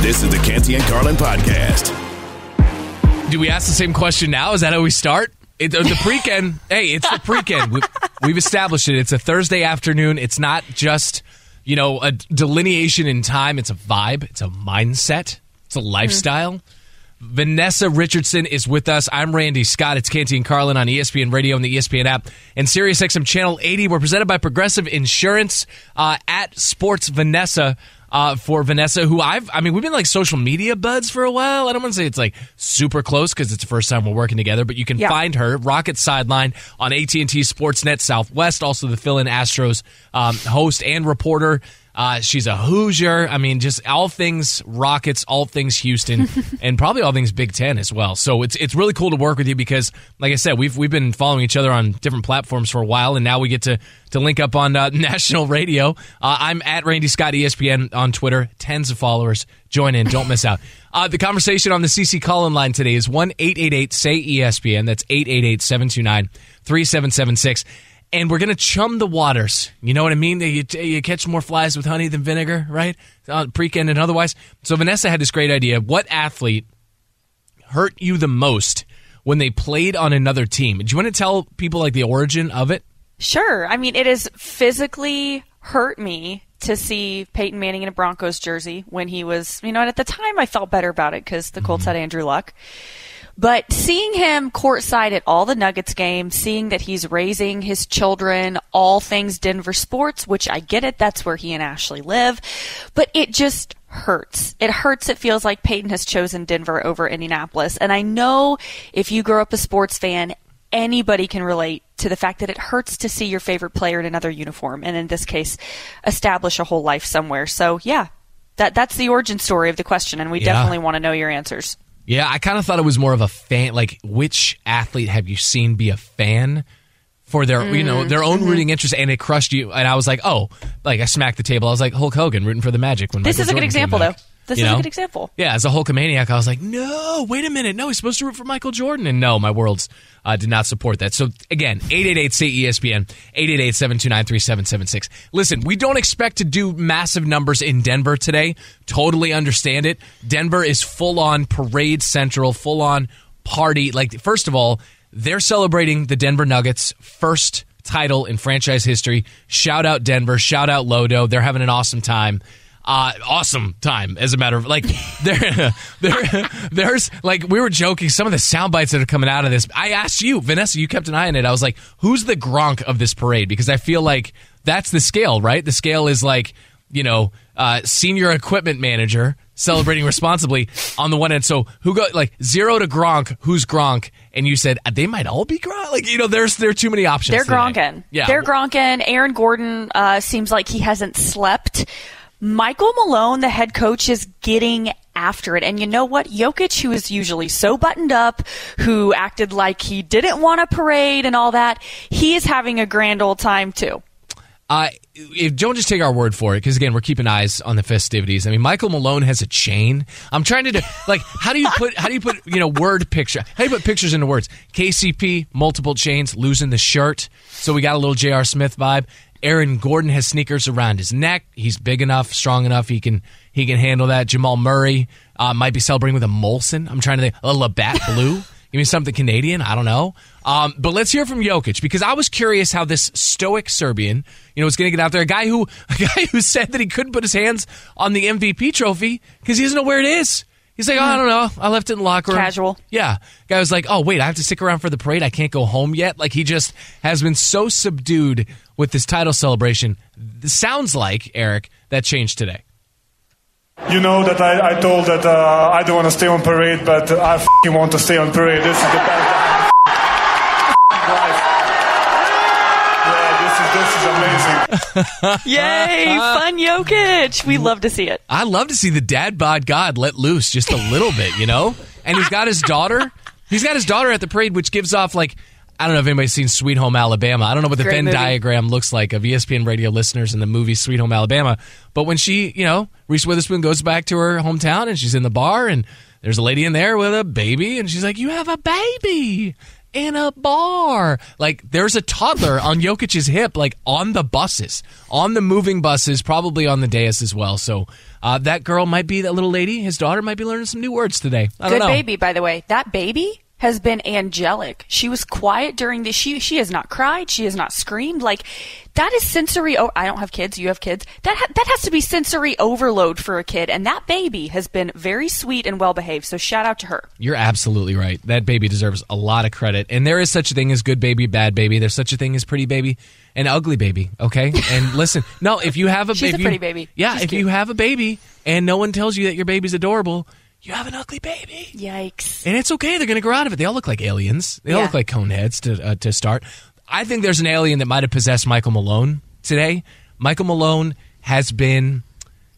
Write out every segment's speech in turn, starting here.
This is the Canty and Carlin podcast. Do we ask the same question now? Is that how we start? It, the pre-ken, hey, it's the pre-ken. We, we've established it. It's a Thursday afternoon. It's not just, you know, a delineation in time. It's a vibe. It's a mindset. It's a lifestyle. Vanessa Richardson is with us. I'm Randy Scott. It's Canty and Carlin on ESPN Radio and the ESPN app and SiriusXM Channel 80. We're presented by Progressive Insurance uh, at Sports Vanessa. Uh, for Vanessa, who I've, I mean, we've been like social media buds for a while. I don't want to say it's like super close because it's the first time we're working together, but you can Yeah. find her Rocket Sideline on AT&T Sportsnet Southwest, also the fill-in Astros um, host and reporter. Uh, she's a Hoosier. I mean, just all things Rockets, all things Houston, and probably all things Big Ten as well. So it's it's really cool to work with you because, like I said, we've we've been following each other on different platforms for a while, and now we get to to link up on uh, national radio. Uh, I'm at Randy Scott ESPN on Twitter. Tens of followers. Join in. Don't miss out. Uh, the conversation on the CC call-in line today is one eight eight eight say ESPN. That's 888-729-3776. And we're gonna chum the waters. You know what I mean? You, you catch more flies with honey than vinegar, right? Uh, pre-ken and otherwise. So Vanessa had this great idea. What athlete hurt you the most when they played on another team? Do you want to tell people like the origin of it? Sure. I mean, it has physically hurt me to see Peyton Manning in a Broncos jersey when he was, you know, and at the time I felt better about it because the Colts had Andrew Luck. But seeing him courtside at all the Nuggets games, seeing that he's raising his children, all things Denver sports, which I get it, that's where he and Ashley live, but it just hurts. It hurts. It feels like Peyton has chosen Denver over Indianapolis. And I know if you grow up a sports fan, anybody can relate to the fact that it hurts to see your favorite player in another uniform, and in this case, establish a whole life somewhere. So, yeah, that that's the origin story of the question, and we Yeah. definitely want to know your answers. Yeah, I kind of thought it was more of a fan. Like, which athlete have you seen be a fan for their, you know, their own Mm-hmm. rooting interest, and it crushed you? And I was like, oh, like I smacked the table. I was like Hulk Hogan rooting for the Magic when This Michael is a good Jordan came example, though. This You is know? a good example. Yeah, as a Hulkamaniac, I was like, no, wait a minute. No, he's supposed to root for Michael Jordan. And no, my worlds uh, did not support that. So again, 888 say ESPN, 888 729 3776. Listen, we don't expect to do massive numbers in Denver today. Totally understand it. Denver is full on parade central, full on party. Like, first of all, they're celebrating the Denver Nuggets' first title in franchise history. Shout out Denver. Shout out Lodo. They're having an awesome time uh, awesome time. As a matter of like, there, there, there's like we were joking. Some of the sound bites that are coming out of this. I asked you, Vanessa. You kept an eye on it. I was like, who's the Gronk of this parade? Because I feel like that's the scale, right? The scale is like, you know, uh, senior equipment manager celebrating responsibly on the one end. So who go like zero to Gronk? Who's Gronk? And you said they might all be Gronk. Like you know, there's there are too many options. They're. Gronkin. Yeah, They're Gronkin. Aaron Gordon uh, seems like he hasn't slept. Michael Malone, the head coach, is getting after it. And you know what? Jokic, who is usually so buttoned up, who acted like he didn't want a parade and all that, he is having a grand old time too. Uh, if don't just take our word for it, because again, we're keeping eyes on the festivities. I mean, Michael Malone has a chain. I'm trying to like, how do you put, how do you put, you know, word picture? How do you put pictures into words? KCP, multiple chains, losing the shirt. So we got a little J.R. Smith vibe. Aaron Gordon has sneakers around his neck. He's big enough, strong enough. He can he can handle that. Jamal Murray uh, might be celebrating with a Molson. I'm trying to think a Labatt Blue. Give me something Canadian. I don't know. Um, but let's hear from Jokic because I was curious how this stoic Serbian, you know, was going to get out there. A guy who a guy who said that he couldn't put his hands on the MVP trophy because he doesn't know where it is. He's like, oh, I don't know. I left it in the locker room. Casual. Yeah. Guy was like, oh, wait, I have to stick around for the parade. I can't go home yet. Like, he just has been so subdued with this title celebration. It sounds like, Eric, that changed today. You know that I, I told that uh, I don't want to stay on parade, but I f***ing want to stay on parade. This is the best Yay, fun Jokic. We love to see it. I love to see the dad bod god let loose just a little bit, you know? And he's got his daughter. He's got his daughter at the parade, which gives off like I don't know if anybody's seen Sweet Home Alabama. I don't know what the Great Venn movie. diagram looks like of ESPN radio listeners in the movie Sweet Home Alabama. But when she, you know, Reese Witherspoon goes back to her hometown and she's in the bar and there's a lady in there with a baby and she's like, "You have a baby." In a bar. Like, there's a toddler on Jokic's hip, like on the buses, on the moving buses, probably on the dais as well. So, uh, that girl might be that little lady. His daughter might be learning some new words today. I don't Good baby, by the way. That baby has been angelic. She was quiet during the she she has not cried, she has not screamed. Like that is sensory I don't have kids, you have kids. That ha- that has to be sensory overload for a kid and that baby has been very sweet and well behaved. So shout out to her. You're absolutely right. That baby deserves a lot of credit. And there is such a thing as good baby, bad baby. There's such a thing as pretty baby and ugly baby. Okay. And listen, no, if you have a She's a baby, pretty baby. Yeah, She's if cute. you have a baby and no one tells you that your baby's adorable, you have an ugly baby. Yikes. And it's okay. They're going to grow out of it. They all look like aliens. They all look like coneheads to uh, to start. I think there's an alien that might have possessed Michael Malone today. Michael Malone has been,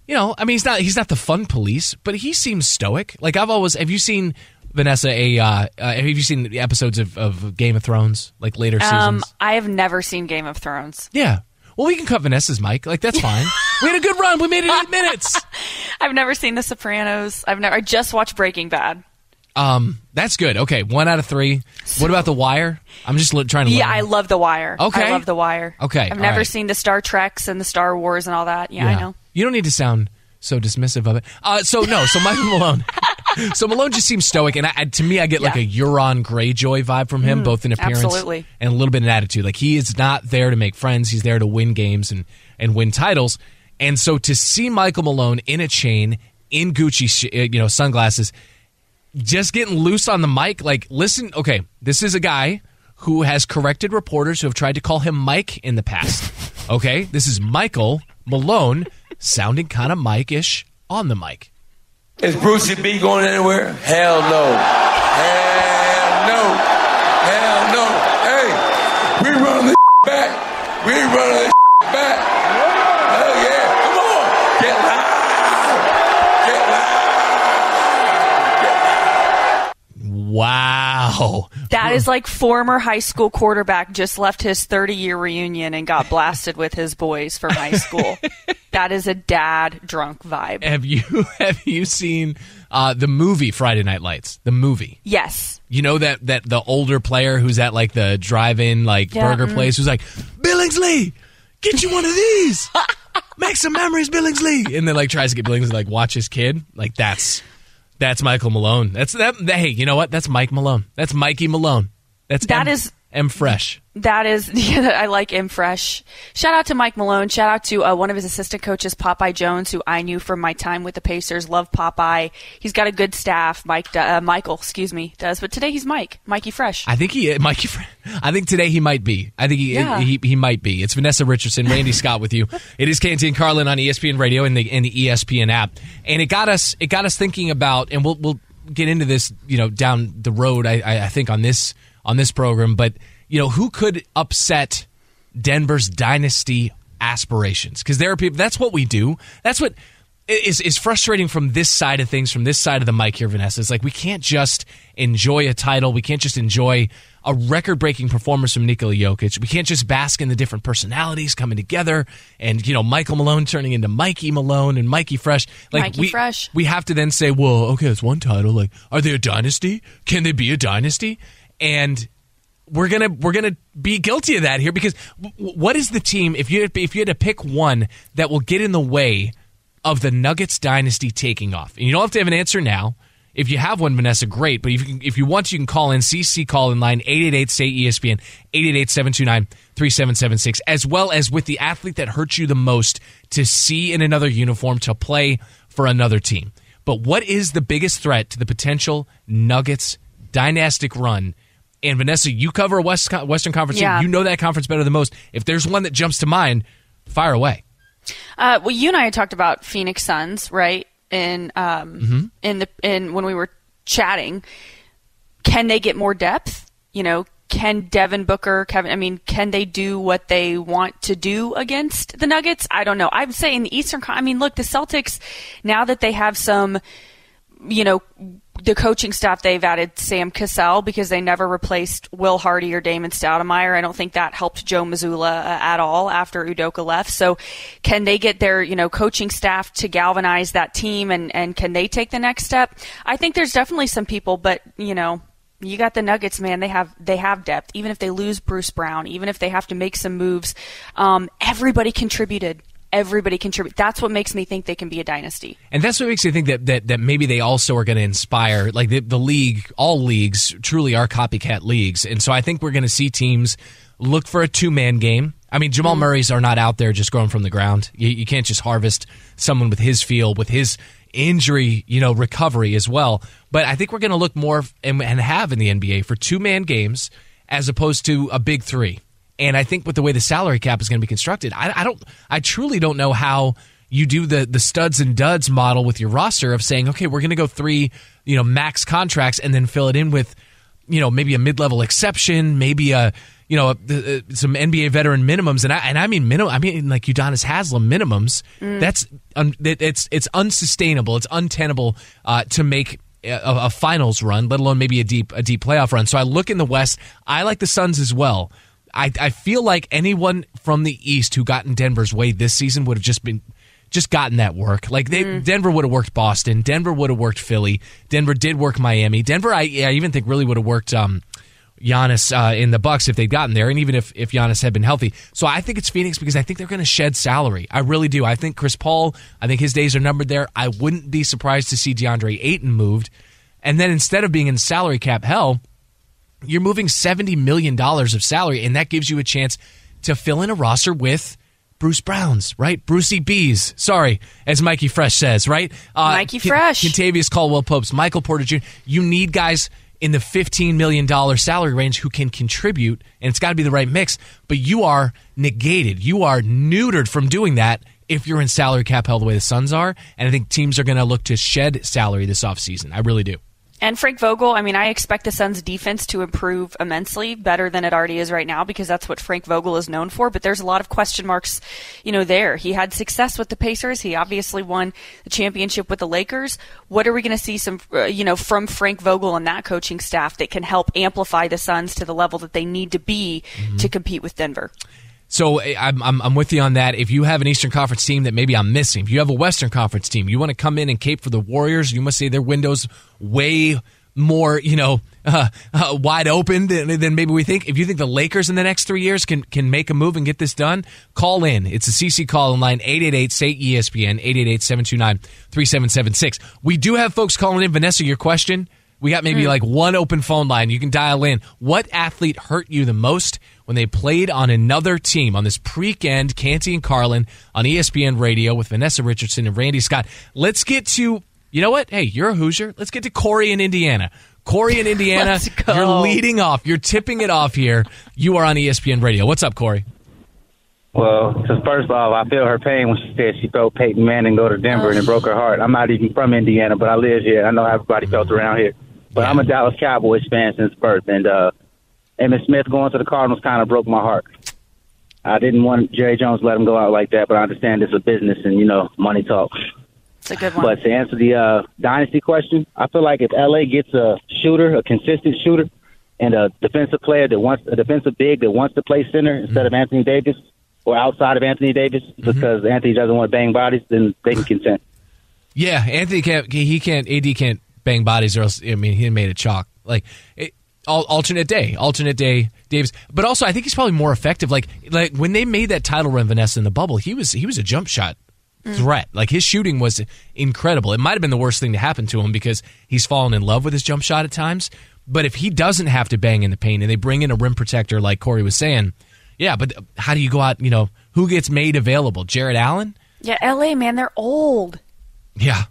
you know, I mean, he's not he's not the fun police, but he seems stoic. Like I've always. Have you seen Vanessa? A uh, uh, have you seen the episodes of, of Game of Thrones, like later Um seasons? I have never seen Game of Thrones. Yeah. Well, we can cut Vanessa's mic. Like that's fine. we had a good run. We made it eight minutes. I've never seen The Sopranos. I've never I just watched Breaking Bad. Um, that's good. Okay, one out of three. what about The Wire? I'm just li- trying to. Yeah, learn. I love The Wire. Okay. I love The Wire. Okay, I've never right. seen the Star Treks and the Star Wars and all that. Yeah, I know. You don't need to sound so dismissive of it. Uh, so no, so Michael Malone. so Malone just seems stoic, and I, to me, I get like a Yeah. Euron Greyjoy vibe from him, both in appearance absolutely. and a little bit in attitude. Like he is not there to make friends; he's there to win games and and win titles. And so to see Michael Malone in a chain, in Gucci, sh- uh, you know, sunglasses, just getting loose on the mic. Like, listen, okay, this is a guy who has corrected reporters who have tried to call him Mike in the past. Okay, this is Michael Malone sounding kind of Mike-ish on the mic. Is Brucey B going anywhere? Hell no. Hell no. Hell no. Hey, we running this back. We running this back. Hell yeah. Come on. Get loud. Get loud. Wow. That is like former high school quarterback just left his 30 year reunion and got blasted with his boys from high school. that is a dad drunk vibe. Have you have you seen uh, the movie Friday Night Lights? The movie. Yes. You know that that the older player who's at like the drive-in like Yeah, burger mm. place who's like Billingsley, get you one of these. Make some memories, Billingsley, and then like tries to get Billingsley like watch his kid. Like that's that's Michael Malone. That's that. that- hey, you know what? That's Mike Malone. That's Mikey Malone. That's That M, is- M Fresh. That is, yeah, I like M Fresh. Shout out to Mike Malone. Shout out to uh, one of his assistant coaches, Popeye Jones, who I knew from my time with the Pacers. Love Popeye. He's got a good staff. Mike, uh, Michael, excuse me, does. But today he's Mike, Mikey Fresh. I think he, Mikey. Fre- I think today he might be. I think he, Yeah. he he might be. It's Vanessa Richardson, Randy Scott with you. It is Canty and Carlin on ESPN Radio and the and the ESPN app, and it got us it got us thinking about, and we'll we'll get into this, you know, down the road. I I, I think on this on this program, but you know, who could upset Denver's dynasty aspirations? Because there are people. That's what we do. That's what is is frustrating from this side of things, from this side of the mic here, Vanessa. It's like we can't just enjoy a title. We can't just enjoy a record-breaking performance from Nikola Jokic. We can't just bask in the different personalities coming together, and you know, Michael Malone turning into Mikey Malone and Mikey Fresh. Like Mikey we, Fresh. we have to then say, well, okay, it's one title. Like, are they a dynasty? Can they be a dynasty? And we're gonna we're gonna be guilty of that here because what is the team if you if you had to pick one that will get in the way of the Nuggets dynasty taking off? And you don't have to have an answer now. If you have one, Vanessa, great. But if you, can, if you want you can call in CC call in line 888 say ESPN 888 729 3776 as well as with the athlete that hurts you the most to see in another uniform to play for another team. But what is the biggest threat to the potential Nuggets dynastic run? And Vanessa, you cover a West, Western Conference Yeah. team. You know that conference better than most. If there's one that jumps to mind, fire away. Uh, well, you and I had talked about Phoenix Suns, right? In um, Mm-hmm. in the in when we were chatting, can they get more depth? You know, can Devin Booker, Kevin, I mean, can they do what they want to do against the Nuggets? I don't know. I'm saying the Eastern, I mean, look, the Celtics, now that they have some, you know, the coaching staff they've added Sam Cassell because they never replaced Will Hardy or Damon Stoudamire. I don't think that helped Joe Mazzulla uh, at all after Udoka left. So can they get their, you know, coaching staff to galvanize that team and, and can they take the next step? I think there's definitely some people, but, you know, you got the Nuggets, man. They have they have depth. Even if they lose Bruce Brown, even if they have to make some moves, um, everybody contributed everybody contribute. That's what makes me think they can be a dynasty. And that's what makes me think that that, that maybe they also are going to inspire like the, the league. All leagues truly are copycat leagues, and so I think we're going to see teams look for a two man game. I mean, Jamal mm-hmm. Murray's are not out there just growing from the ground. You, you can't just harvest someone with his feel, with his injury, you know, recovery as well. But I think we're going to look more and, and have in the NBA for two man games as opposed to a big three. And I think with the way the salary cap is going to be constructed, I, I don't, I truly don't know how you do the the studs and duds model with your roster of saying, okay, we're going to go three, you know, max contracts and then fill it in with, you know, maybe a mid level exception, maybe a you know, some NBA veteran minimums, and I and I mean minimum. I mean like Udonis Haslem minimums. Mm. That's un, it's it's unsustainable. It's untenable uh, to make a, a, finals run, let alone maybe a deep a deep playoff run. So I look in the West. I like the Suns as well. I, I feel like anyone from the East who got in Denver's way this season would have just been just gotten that work. Like they, mm. Denver would have worked Boston. Denver would have worked Philly. Denver did work Miami. Denver, I, I even think really would have worked um, Giannis uh, in the Bucks if they'd gotten there, and even if if Giannis had been healthy. So I think it's Phoenix because I think they're going to shed salary. I really do. I think Chris Paul. I think his days are numbered there. I wouldn't be surprised to see DeAndre Ayton moved, and then instead of being in salary cap hell you're moving $70 million of salary, and that gives you a chance to fill in a roster with Bruce Browns, right? Brucey Bees. Sorry, as Mikey Fresh says, right? Uh, Mikey Fresh. Kentavious Caldwell Popes, Michael Porter Jr. You need guys in the $15 million salary range who can contribute, and it's got to be the right mix, but you are negated. You are neutered from doing that if you're in salary cap hell the way the Suns are, and I think teams are going to look to shed salary this offseason. I really do. And Frank Vogel, I mean, I expect the Suns' defense to improve immensely, better than it already is right now, because that's what Frank Vogel is known for. But there's a lot of question marks, you know, there. He had success with the Pacers. He obviously won the championship with the Lakers. What are we going to see some, uh, you know, from Frank Vogel and that coaching staff that can help amplify the Suns to the level that they need to be mm-hmm. to compete with Denver? So eh, I'm, I'm, I'm with you on that. If you have an Eastern Conference team that maybe I'm missing, if you have a Western Conference team, you want to come in and cape for the Warriors, you must say their windows way more, you know, uh, uh, wide open than, than, maybe we think. If you think the Lakers in the next three years can can make a move and get this done, call in. It's a CC call in line 888 say ESPN 888 729 3776. We do have folks calling in. Vanessa, your question. We got maybe mm. like one open phone line. You can dial in. What athlete hurt you the most when they played on another team on this pre-end Canty and Carlin on ESPN Radio with Vanessa Richardson and Randy Scott? Let's get to you know what? Hey, you're a Hoosier. Let's get to Corey in Indiana. Corey in Indiana, you're leading off. You're tipping it off here. You are on ESPN Radio. What's up, Corey? Well, so first of all, I feel her pain when she said she felt Peyton Manning go to Denver and it broke her heart. I'm not even from Indiana, but I live here. I know how everybody felt around here. But I'm a Dallas Cowboys fan since birth, and uh, Emmitt Smith going to the Cardinals kind of broke my heart. I didn't want Jerry Jones to let him go out like that, but I understand it's a business and you know money talks. It's a good one. But to answer the uh, dynasty question, I feel like if LA gets a shooter, a consistent shooter, and a defensive player that wants a defensive big that wants to play center instead mm-hmm. of Anthony Davis or outside of Anthony Davis mm-hmm. because Anthony doesn't want to bang bodies, then they can consent. Yeah, Anthony can't. He can't. AD can't bang bodies, or else I mean he made it chalk. Like it, alternate day, alternate day Davis. But also, I think he's probably more effective. Like like when they made that title run, Vanessa in the bubble, he was he was a jump shot mm. threat. Like his shooting was incredible. It might have been the worst thing to happen to him because he's fallen in love with his jump shot at times. But if he doesn't have to bang in the paint and they bring in a rim protector like Corey was saying, yeah, but how do you go out, you know, who gets made available? Jared Allen? Yeah, LA man, they're old. Yeah.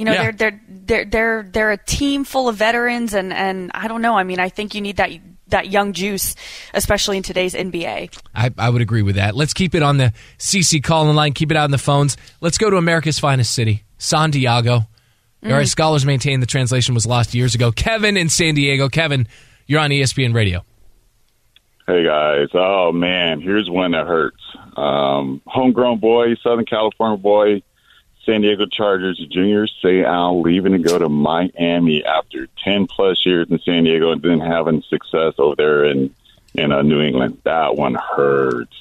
You know, yeah. they're they're they're they're they're a team full of veterans and and I don't know. I mean, I think you need that that young juice, especially in today's NBA. I, I would agree with that. Let's keep it on the CC calling line. Keep it out on the phones. Let's go to America's finest city, San Diego. Mm. All right, scholars maintain the translation was lost years ago. Kevin in San Diego. Kevin, you're on ESPN Radio. Hey guys. Oh man, here's one that hurts. Um, homegrown boy, Southern California boy, San Diego Chargers junior Say Al leaving to go to Miami after ten plus years in San Diego and then having success over there in in uh, New England. That one hurts.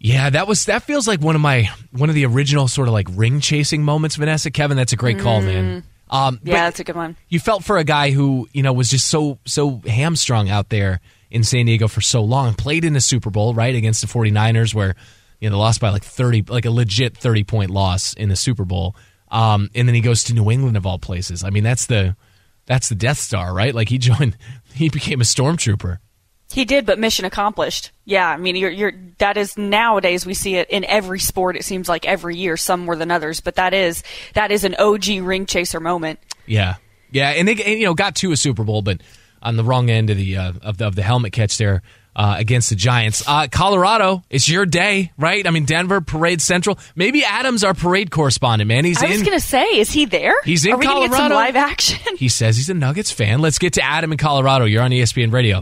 Yeah, that was that feels like one of my one of the original sort of like ring chasing moments, Vanessa. Kevin, that's a great call, man. Um, Yeah, that's a good one. You felt for a guy who you know was just so so hamstrung out there in San Diego for so long. Played in a Super Bowl right against the 49ers, where you know they lost by like thirty, like a legit thirty point loss in the Super Bowl. Um, and then he goes to New England of all places. I mean, that's the that's the Death Star, right? Like he joined, he became a stormtrooper. He did, but mission accomplished. Yeah, I mean, you're, you're, that is nowadays we see it in every sport. It seems like every year, some more than others, but that is that is an OG ring chaser moment. Yeah, yeah, and they and, you know got to a Super Bowl, but on the wrong end of the uh, of the of the helmet catch there uh, against the Giants. Uh, Colorado, it's your day, right? I mean, Denver Parade Central. Maybe Adam's our parade correspondent, man. He's I was going to say, is he there? He's in Are we gonna get some Colorado. live action? he says he's a Nuggets fan. Let's get to Adam in Colorado. You're on ESPN Radio.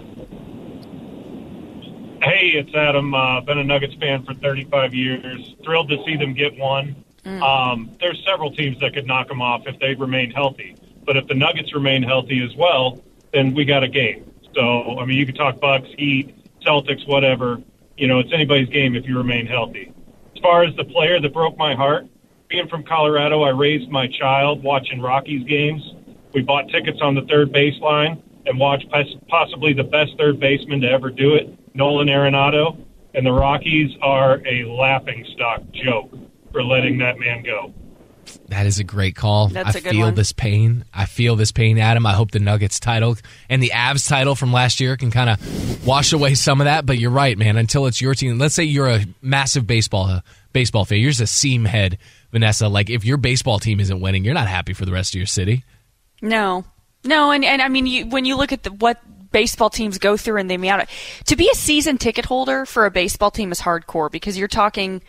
Hey, it's Adam. Uh, been a Nuggets fan for 35 years. Thrilled to see them get one. Um, there's several teams that could knock them off if they remain healthy. But if the Nuggets remain healthy as well, then we got a game. So, I mean, you could talk Bucks, Heat, Celtics, whatever. You know, it's anybody's game if you remain healthy. As far as the player that broke my heart, being from Colorado, I raised my child watching Rockies games. We bought tickets on the third baseline and watched pos- possibly the best third baseman to ever do it, Nolan Arenado. And the Rockies are a laughing stock joke for letting that man go. That is a great call. That's I a good feel one. this pain. I feel this pain, Adam. I hope the Nuggets title and the Avs title from last year can kind of wash away some of that. But you're right, man. Until it's your team. Let's say you're a massive baseball uh, baseball fan. You're just a seam head, Vanessa. Like if your baseball team isn't winning, you're not happy for the rest of your city. No, no, and and I mean, you, when you look at the, what baseball teams go through and the amount of, to be a season ticket holder for a baseball team is hardcore because you're talking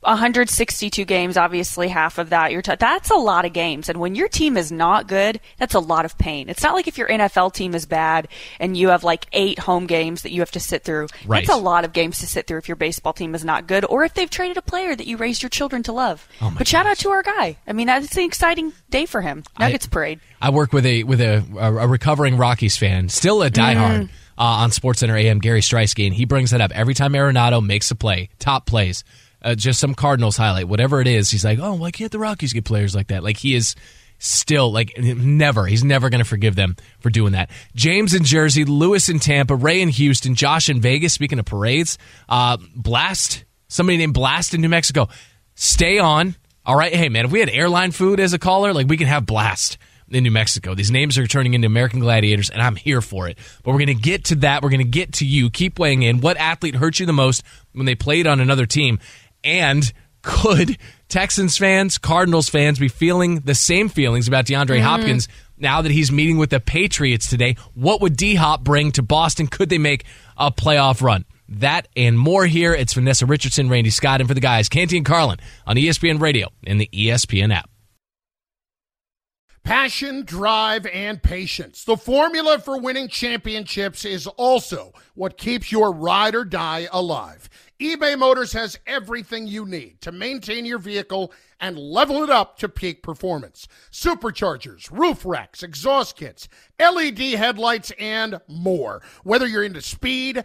162 games. Obviously, half of that you're ta- that's a lot of games, and when your team is not good, that's a lot of pain. It's not like if your NFL team is bad and you have like eight home games that you have to sit through. Right. That's a lot of games to sit through if your baseball team is not good, or if they've traded a player that you raised your children to love. Oh but shout out to our guy. I mean, that's an exciting day for him. Nuggets parade. I work with a with a, a, a recovering Rockies fan, still a diehard Mm. uh, on SportsCenter AM, Gary Striewski, and he brings that up every time Arenado makes a play, top plays, uh, just some Cardinals highlight, whatever it is. He's like, oh, why can't the Rockies get players like that? Like he is still like never. He's never going to forgive them for doing that. James in Jersey, Lewis in Tampa, Ray in Houston, Josh in Vegas. Speaking of parades, uh, Blast, somebody named Blast in New Mexico. Stay on. All right, hey man, if we had airline food as a caller, like we can have Blast in New Mexico. These names are turning into American Gladiators, and I'm here for it. But we're going to get to that. We're going to get to you. Keep weighing in. What athlete hurt you the most when they played on another team? And could Texans fans, Cardinals fans be feeling the same feelings about DeAndre mm-hmm. Hopkins now that he's meeting with the Patriots today? What would D Hop bring to Boston? Could they make a playoff run? That and more here. It's Vanessa Richardson, Randy Scott, and for the guys, Canty and Carlin on ESPN Radio and the ESPN app. Passion, drive, and patience. The formula for winning championships is also what keeps your ride or die alive. eBay Motors has everything you need to maintain your vehicle and level it up to peak performance. Superchargers, roof racks, exhaust kits, LED headlights, and more. Whether you're into speed,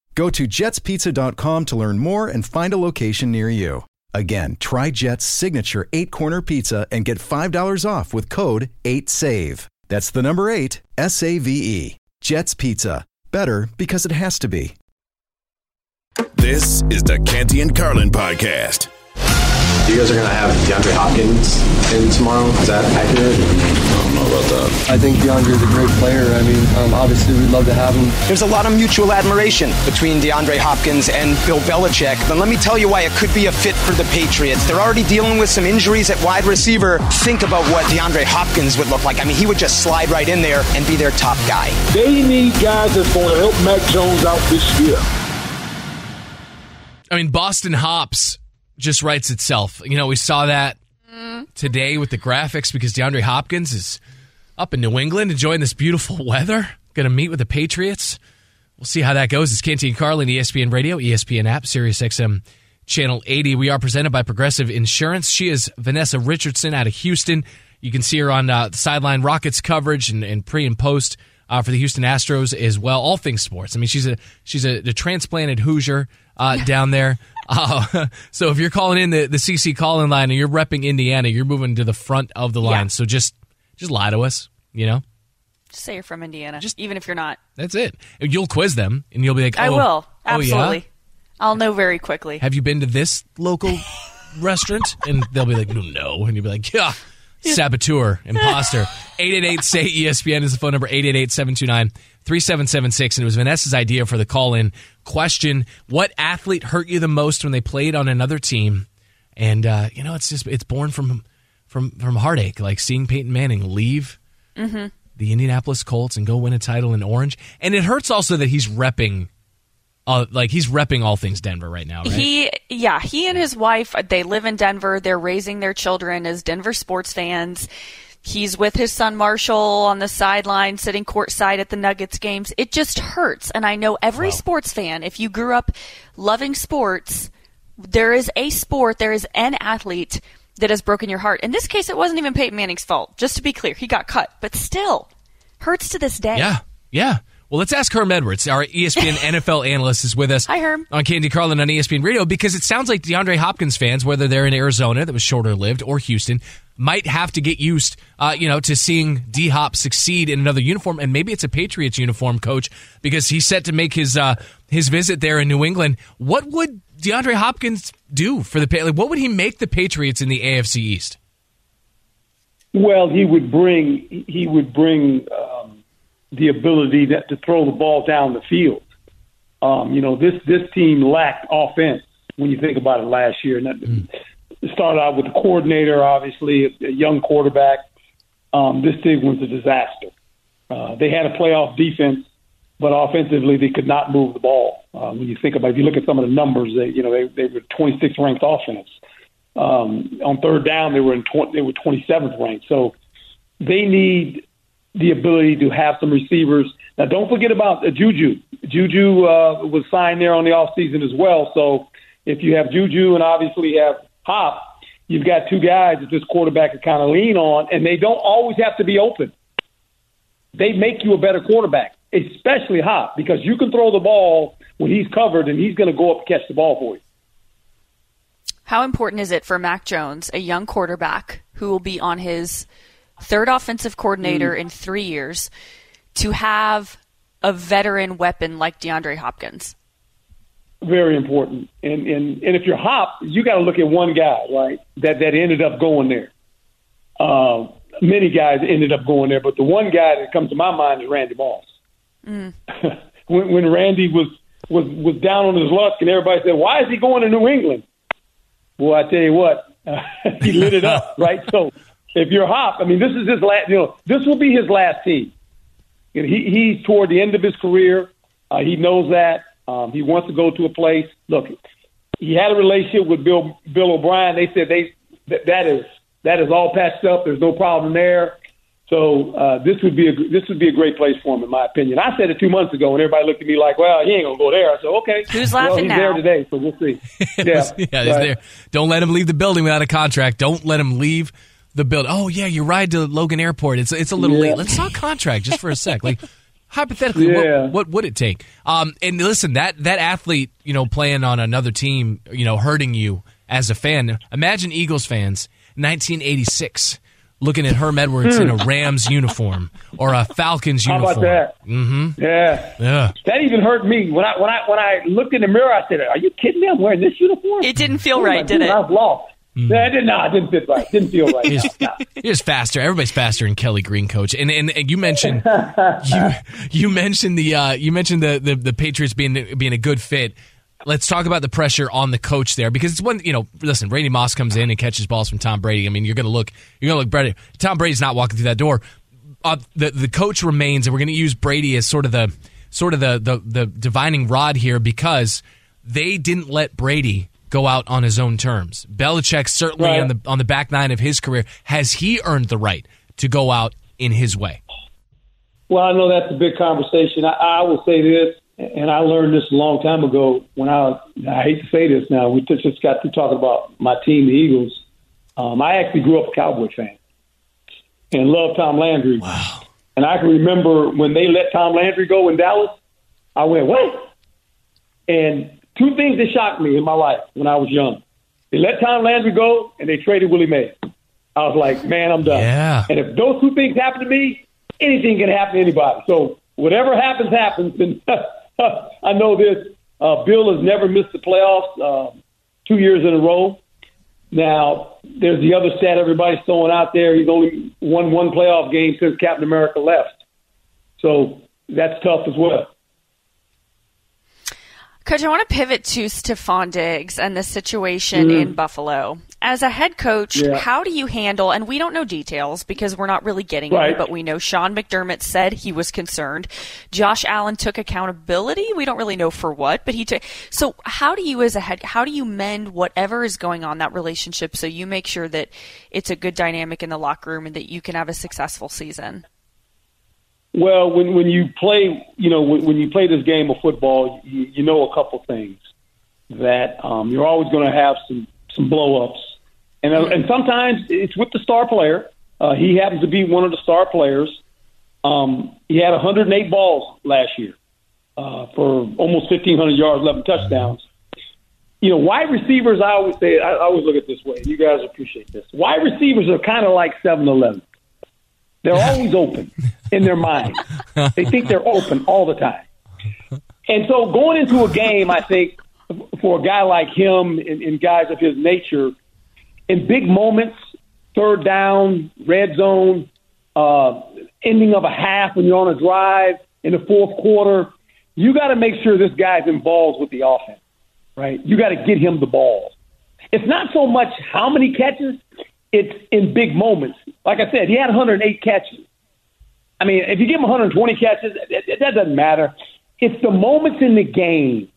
Go to jetspizza.com to learn more and find a location near you. Again, try Jet's signature eight corner pizza and get $5 off with code 8SAVE. That's the number eight, S A V E. Jet's Pizza. Better because it has to be. This is the Canty and Carlin podcast. You guys are going to have DeAndre Hopkins in tomorrow. Is that accurate? I don't know about that. I think DeAndre is a great player. I mean, um, obviously, we'd love to have him. There's a lot of mutual admiration between DeAndre Hopkins and Bill Belichick. But let me tell you why it could be a fit for the Patriots. They're already dealing with some injuries at wide receiver. Think about what DeAndre Hopkins would look like. I mean, he would just slide right in there and be their top guy. They need guys that's going to help Mac Jones out this year. I mean, Boston Hops just writes itself. You know, we saw that today with the graphics because DeAndre Hopkins is up in New England enjoying this beautiful weather. Going to meet with the Patriots. We'll see how that goes. It's Canty and Carlin, ESPN Radio, ESPN app, Sirius XM Channel 80. We are presented by Progressive Insurance. She is Vanessa Richardson out of Houston. You can see her on uh, the sideline Rockets coverage and, and pre and post uh, for the Houston Astros as well. All things sports. I mean, she's a she's a, a transplanted Hoosier uh, down there. Uh, so if you're calling in the, the CC calling line and you're repping Indiana, you're moving to the front of the line. Yeah. So just just lie to us, you know. Just say you're from Indiana, just even if you're not. That's it. You'll quiz them and you'll be like, I oh, will oh, yeah? absolutely. I'll know very quickly. Have you been to this local restaurant? And they'll be like, no, no. And you'll be like, yeah, saboteur, imposter. 888 say ESPN is the phone number 888 729 3776. And it was Vanessa's idea for the call in question What athlete hurt you the most when they played on another team? And, uh, you know, it's just, it's born from, from, from heartache, like seeing Peyton Manning leave Mm-hmm. the Indianapolis Colts and go win a title in orange. And it hurts also that he's repping, uh, like he's repping all things Denver right now, right? He, yeah, he and his wife, they live in Denver. They're raising their children as Denver sports fans. He's with his son Marshall on the sideline, sitting courtside at the Nuggets games. It just hurts. And I know every sports fan, if you grew up loving sports, there is a sport, there is an athlete that has broken your heart. In this case, it wasn't even Peyton Manning's fault. Just to be clear, he got cut, but still hurts to this day. Yeah, yeah. Well, let's ask Herm Edwards, our ESPN NFL analyst, is with us. Hi, Herm. On Canty Carlin on ESPN Radio because it sounds like DeAndre Hopkins fans, whether they're in Arizona that was shorter lived or Houston, might have to get used, uh, you know, to seeing D Hop succeed in another uniform, and maybe it's a Patriots uniform, Coach, because he's set to make his uh, his visit there in New England. What would DeAndre Hopkins do for the like, What would he make the Patriots in the AFC East? Well, he would bring he would bring um, the ability that, to throw the ball down the field. Um, you know, this this team lacked offense when you think about it last year. And that, it started out with the coordinator, obviously a, a young quarterback. Um, this team was a disaster. Uh, they had a playoff defense, but offensively they could not move the ball. Um, when you think about, if you look at some of the numbers, they you know they they were 26th ranked offense. Um, on third down, they were in 20, they were 27th ranked. So they need the ability to have some receivers. Now, don't forget about uh, Juju. Juju uh, was signed there on the offseason as well. So if you have Juju and obviously have Hop, you've got two guys that this quarterback can kind of lean on, and they don't always have to be open. They make you a better quarterback, especially Hop, because you can throw the ball when he's covered, and he's going to go up and catch the ball for you. How important is it for Mac Jones, a young quarterback who will be on his third offensive coordinator mm. in three years, to have a veteran weapon like DeAndre Hopkins? Very important. And and and if you're Hop, you got to look at one guy, right? That that ended up going there. Uh, many guys ended up going there, but the one guy that comes to my mind is Randy Moss. Mm. when, when Randy was was was down on his luck, and everybody said, "Why is he going to New England?" Well, I tell you what, he lit it up, right? So if you're Hop, I mean, this is his last. You know, this will be his last team. You know, he he's toward the end of his career. Uh, he knows that. Um, he wants to go to a place. Look, he had a relationship with Bill Bill O'Brien. They said they that, that is that is all patched up. There's no problem there. So uh, this would be a this would be a great place for him, in my opinion. I said it two months ago, and everybody looked at me like, "Well, he ain't gonna go there." I said, "Okay." Who's well, laughing he's now? there today, so we'll see. Yeah, yeah, he's there. Don't let him leave the building without a contract. Don't let him leave the building. Oh yeah, your ride to Logan Airport. It's it's a little Yeah. late. Let's talk contract just for a sec. Like hypothetically, Yeah. what, what would it take? Um, and listen, that that athlete, you know, playing on another team, you know, hurting you as a fan. Imagine Eagles fans, 1986. Looking at Herm Edwards in a Rams uniform or a Falcons Hmm. How uniform. about that? Mm-hmm. Yeah. Yeah. That even hurt me when I when I when I looked in the mirror. I said, "Are you kidding me? I'm wearing this uniform." It didn't feel right, did it? I was lost. Yeah, it didn't. Didn't fit right. Didn't feel right. He's, he's faster. Everybody's faster in Kelly Green, coach. And and, and you mentioned you, you mentioned the uh, you mentioned the, the the Patriots being being a good fit. Let's talk about the pressure on the coach there because it's when you know. Listen, Randy Moss comes in and catches balls from Tom Brady. I mean, you're going to look you're going to look Brady. Tom Brady's not walking through that door. Uh, the the coach remains, and we're going to use Brady as sort of the sort of the, the the divining rod here because they didn't let Brady go out on his own terms. Belichick certainly Right. on the on the back nine of his career has he earned the right to go out in his way? Well, I know that's a big conversation. I, I will say this, and I learned this a long time ago when I I hate to say this now. We just just got to talking about my team, the Eagles. Um, I actually grew up a Cowboy fan and loved Tom Landry. Wow. And I can remember when they let Tom Landry go in Dallas, I went, what? And two things that shocked me in my life when I was young. They let Tom Landry go and they traded Willie Mays. I was like, man, I'm done. Yeah. And if those two things happen to me, anything can happen to anybody. So whatever happens, happens. And I know this. Uh, Bill has never missed the playoffs uh, two years in a row. Now, there's the other stat everybody's throwing out there. He's only won one playoff game since Captain America left. So that's tough as well. Coach, I want to pivot to Stefon Diggs and the situation Mhm. in Buffalo. As a head coach, Yeah. how do you handle, and we don't know details because we're not really getting Right. any, but we know Sean McDermott said he was concerned. Josh Allen took accountability. We don't really know for what, but he took. So how do you as a head, how do you mend whatever is going on that relationship so you make sure that it's a good dynamic in the locker room and that you can have a successful season? Well, when when you play, you know, when, when you play this game of football, you, you know a couple things that um, you're always going to have some some blow ups, and uh, and sometimes it's with the star player. Uh, he happens to be one of the star players. Um, he had 108 balls last year uh, for almost 1,500 yards, 11 touchdowns. You know, wide receivers. I always say, I, I always look at this way. You guys appreciate this. Wide receivers are kind of like 7-Eleven. They're always open in their mind. They think they're open all the time. And so going into a game, I think for a guy like him and, and guys of his nature, in big moments, third down, red zone, uh, ending of a half when you're on a drive in the fourth quarter, you got to make sure this guy's involved with the offense, right? You got to get him the ball. It's not so much how many catches, it's in big moments. Like I said, he had 108 catches. I mean, if you give him 120 catches, that, that- doesn't matter. It's the moments in the game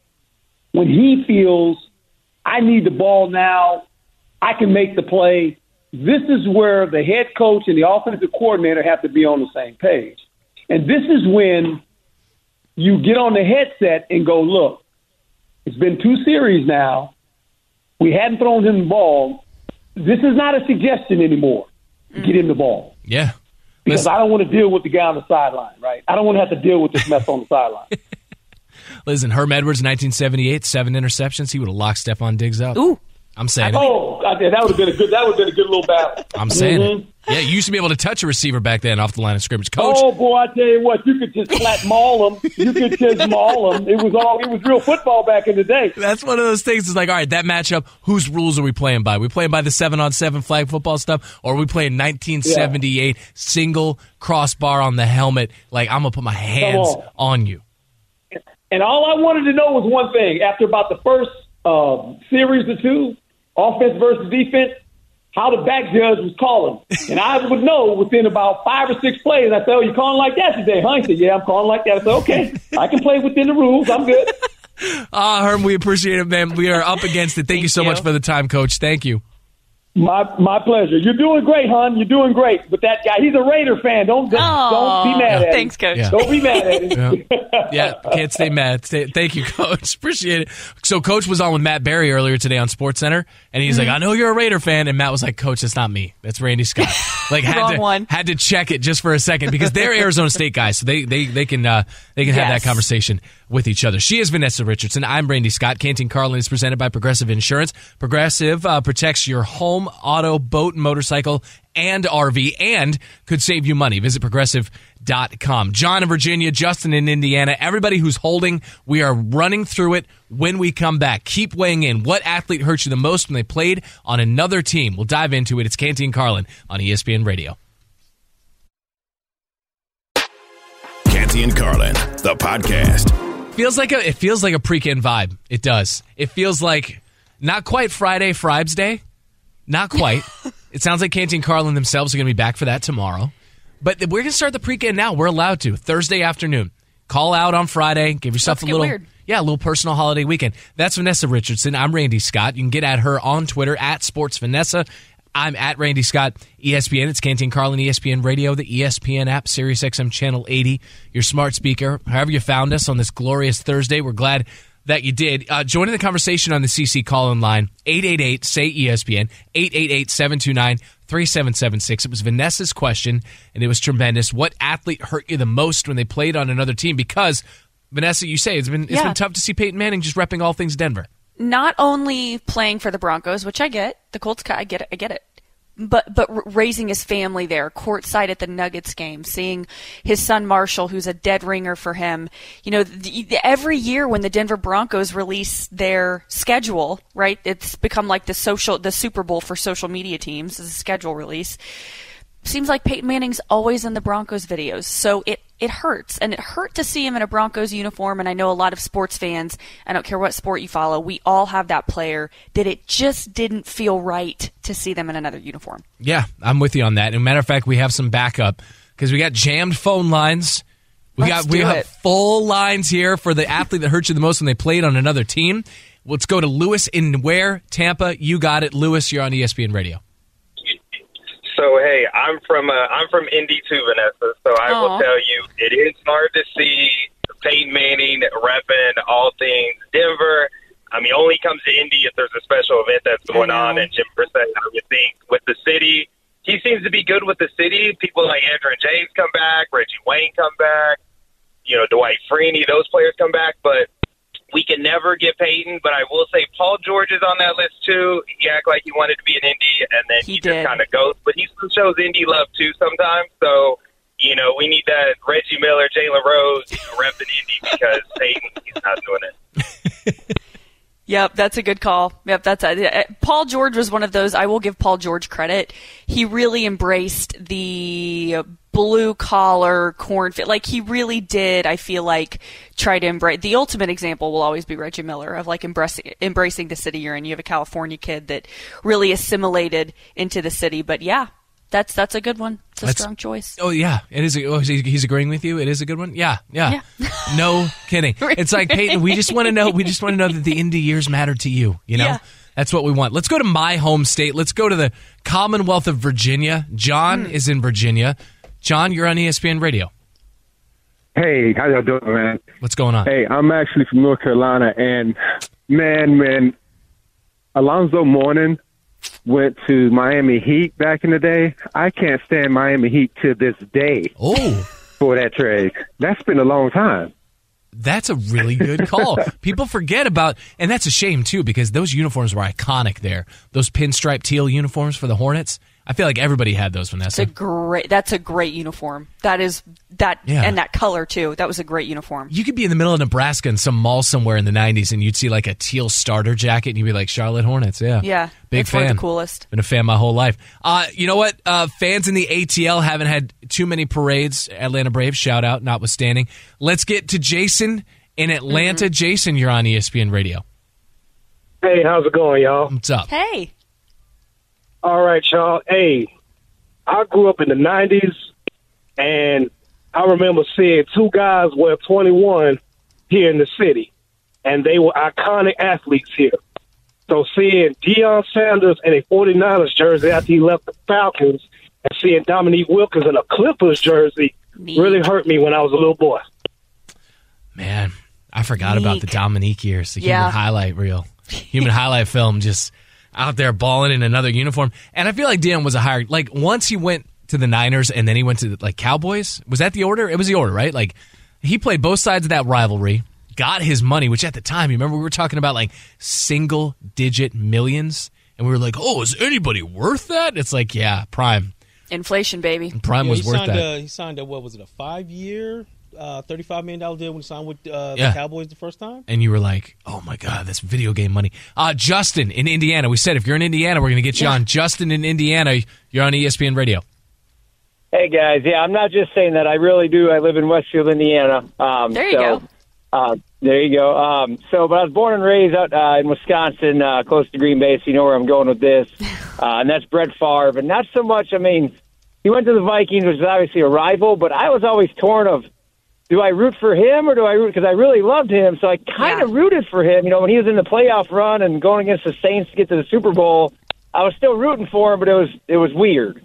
when he feels, I need the ball now, I can make the play. This is where the head coach and the offensive coordinator have to be on the same page. And this is when you get on the headset and go, look, it's been two series now. We hadn't thrown him the ball. This is not a suggestion anymore. Get him the ball. Yeah. Because I don't want to deal with the guy on the sideline, right? I don't want to have to deal with this mess on the sideline. Listen, Herm Edwards, 1978, seven interceptions. He would have locked Stefon Diggs up. Ooh. I'm saying it. Oh, I, there. That would have been a good. That would have been a good little battle. I'm saying Mhm. it. Yeah, you used to be able to touch a receiver back then off the line of scrimmage. Coach, Oh boy, I tell you what, you could just flat maul them. You could just maul them. It was all. It was real football back in the day. That's one of those things. It's like, all right, that matchup. Whose rules are we playing by? we playing by the seven on seven flag football stuff, or are we playing 1978 single crossbar on the helmet? Like I'm gonna put my hands on. on you. And all I wanted to know was one thing. After about the first uh, series or two, offense versus defense, how the back judge was calling. And I would know within about five or six plays. I said, oh, you're calling like that today, huh? He said, yeah, I'm calling like that. I said, okay, I can play within the rules. I'm good. Ah, Herm, we appreciate it, man. We are up against it. Thank, you so much for the time, Coach. Thank you. My my pleasure. You're doing great, hon. You're doing great. But that guy, he's a Raider fan. Don't don't, don't be mad at him. Thanks, Coach. Yeah. Don't be mad at him. Yeah. yeah, can't stay mad. Stay, thank you, Coach. Appreciate it. So, Coach was on with Matt Barrie earlier today on Sports Center, and he's Mm-hmm. like, "I know you're a Raider fan," and Matt was like, "Coach, that's not me. That's Randy Scott." Like, had Wrong to one. had to check it just for a second because they're Arizona State guys, so they they they can uh, they can have that conversation with each other. She is Vanessa Richardson. I'm Randy Scott. Canty and Carlin is presented by Progressive Insurance. Progressive uh, protects your home, auto, boat, motorcycle, and RV, and could save you money. Visit progressive.com. John in Virginia, Justin in Indiana, everybody who's holding, we are running through it when we come back. Keep weighing in. What athlete hurt you the most when they played on another team? We'll dive into it. It's Canty and Carlin on ESPN Radio. Canty and Carlin, the podcast. Feels like a it feels like a pre-kin vibe. It does. It feels like not quite Friday Fribes Day. Not quite. it sounds like Canty and Carlin themselves are going to be back for that tomorrow. But we're going to start the pre-kin now. We're allowed to Thursday afternoon. Call out on Friday. Give yourself Let's a little weird. yeah, a little personal holiday weekend. That's Vanessa Richardson. I'm Randy Scott. You can get at her on Twitter at Sports Vanessa. I'm at Randy Scott, ESPN. It's Canty and Carlin, ESPN Radio, the ESPN app, Sirius XM Channel 80, your smart speaker. However you found us on this glorious Thursday, we're glad that you did. Uh, join in the conversation on the CC call-in line, 888-SAY-ESPN, 888-729-3776. It was Vanessa's question, and it was tremendous. What athlete hurt you the most when they played on another team? Because, Vanessa, you say it's been, it's Yeah. been tough to see Peyton Manning just repping all things Denver. not only playing for the Broncos, which I get, the Colts, I get it, I get it. But but raising his family there, courtside at the Nuggets game, seeing his son Marshall, who's a dead ringer for him. You know, the, every year when the Denver Broncos release their schedule, right? It's become like the social, the Super Bowl for social media teams is a schedule release. Seems like Peyton Manning's always in the Broncos videos, so it it hurts, and it hurt to see him in a Broncos uniform. And I know a lot of sports fans. I don't care what sport you follow. We all have that player that it just didn't feel right to see them in another uniform. Yeah, I'm with you on that. And matter of fact, we have some backup because we got jammed phone lines. We Let's got we have full lines here for the athlete that hurt you the most when they played on another team. Let's go to Lewis in where Tampa. You got it, Lewis. You're on ESPN Radio. So hey, I'm from uh, I'm from Indy too, Vanessa. So I Aw. will tell you, it is hard to see Peyton Manning repping all things Denver. I mean, only comes to Indy if there's a special event that's going on. And Jim Irsay, I would think, with the city, he seems to be good with the city. People like Edgerrin James come back, Reggie Wayne come back, you know, Dwight Freeney, those players come back, but we can never get Peyton, but I will say Paul George is on that list too. He act like he wanted to be an Indy, and then he, just kind of goes. But he still shows Indy love too sometimes. So you know, we need that Reggie Miller, Jalen Rose repping Indy because Peyton he's not doing it. Yep, that's a good call. Yep, that's a, uh, Paul George was one of those. I will give Paul George credit. He really embraced the blue collar cornfield. Like he really did. I feel like try to embrace. The ultimate example will always be Reggie Miller of like embracing embracing the city you're in. You have a California kid that really assimilated into the city. But yeah, that's that's a good one. It's a That's- strong choice. Oh yeah, it is. A, oh, he- he's agreeing with you. It is a good one. Yeah, yeah. no kidding. It's like Peyton. We just want to know. We just want to know that the Indy years matter to you. You know, Yeah. that's what we want. Let's go to my home state. Let's go to the Commonwealth of Virginia. John hmm. is in Virginia. John, you're on ESPN Radio. Hey, how y'all doing, man? What's going on? Hey, I'm actually from North Carolina, and man, man, Alonzo Mourning went to Miami Heat back in the day. I can't stand Miami Heat to this day. Oh, for that trade, that's been a long time. That's a really good call. People forget about, and that's a shame too, because those uniforms were iconic there. Those pinstripe teal uniforms for the Hornets. I feel like everybody had those, It's Vanessa. a great. That's a great uniform. That is that Yeah. and that color too. That was a great uniform. You could be in the middle of Nebraska in some mall somewhere in the 90s and you'd see like a teal starter jacket and you'd be like, Charlotte Hornets. Yeah. Yeah, Big it's one of fan. the coolest. Been a fan my whole life. Uh, you know what? Uh, fans in the ATL haven't had too many parades. Atlanta Braves, shout out, notwithstanding. Let's get to Jason in Atlanta. Jason, you're on ESPN Radio. Hey, how's it going, y'all? What's up? Hey. All right, y'all. Hey, I grew up in the '90s, and I remember seeing two guys wear 21 here in the city, and they were iconic athletes here. So seeing Deion Sanders in a 49ers jersey after he left the Falcons, and seeing Dominique Wilkins in a Clippers jersey really hurt me when I was a little boy. Man, I forgot about the Dominique years, the Yeah. human highlight reel, human highlight film, just out there balling in another uniform. And I feel like Deion was a higher, like once he went to the Niners and then he went to the, like Cowboys. Was that the order? It was the order, right? Like he played both sides of that rivalry, got his money, which at the time, you remember we were talking about like single digit millions, and we were like, oh, is anybody worth that? It's like, yeah, prime. Inflation, baby. Prime Yeah, was he worth signed that. A, he signed a what was it a five year, uh, thirty five million dollar deal when he signed with uh, Yeah. the Cowboys the first time. and you were like, "Oh my god, that's video game money." Uh, Justin in Indiana. We said if you're in Indiana, we're going to get you on. Justin in Indiana, you're on ESPN Radio. Hey guys, yeah, I'm not just saying that. I really do. I live in Westfield, Indiana. Um, There you so, go. Uh, there you go. Um, so, but I was born and raised out uh, in Wisconsin, uh, close to Green Bay. So you know where I'm going with this, uh, and that's Brett Favre. And not so much. I mean, he went to the Vikings, which is obviously a rival, but I was always torn of. Do I root for him or do I root because I really loved him? So I kind of rooted for him. You know, when he was in the playoff run and going against the Saints to get to the Super Bowl, I was still rooting for him, but it was it was weird.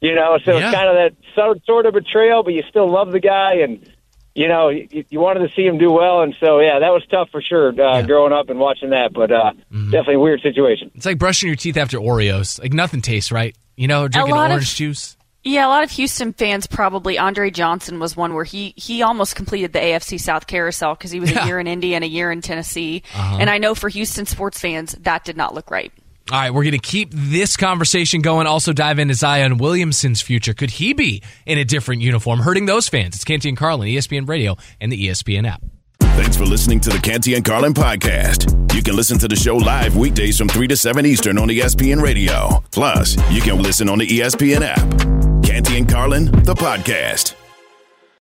You know, so Yeah. it's kind of that sort sort of betrayal, but you still love the guy, and you know you, you wanted to see him do well, and so yeah, that was tough for sure uh, growing up and watching that, but uh, Mm-hmm. definitely a weird situation. It's like brushing your teeth after Oreos. Like nothing tastes right. You know, drinking lot of- orange juice. Yeah, a lot of Houston fans probably. Andre Johnson was one where he he almost completed the AFC South carousel because he was Yeah. a year in Indy and a year in Tennessee. Uh-huh. And I know for Houston sports fans that did not look right. All right, we're going to keep this conversation going. Also, dive into Zion Williamson's future. Could he be in a different uniform, hurting those fans? It's Canty and Carlin, ESPN Radio, and the ESPN app. Thanks for listening to the Canty and Carlin podcast. You can listen to the show live weekdays from 3 to 7 Eastern on ESPN Radio. Plus, you can listen on the ESPN app. Canty and Carlin, the podcast.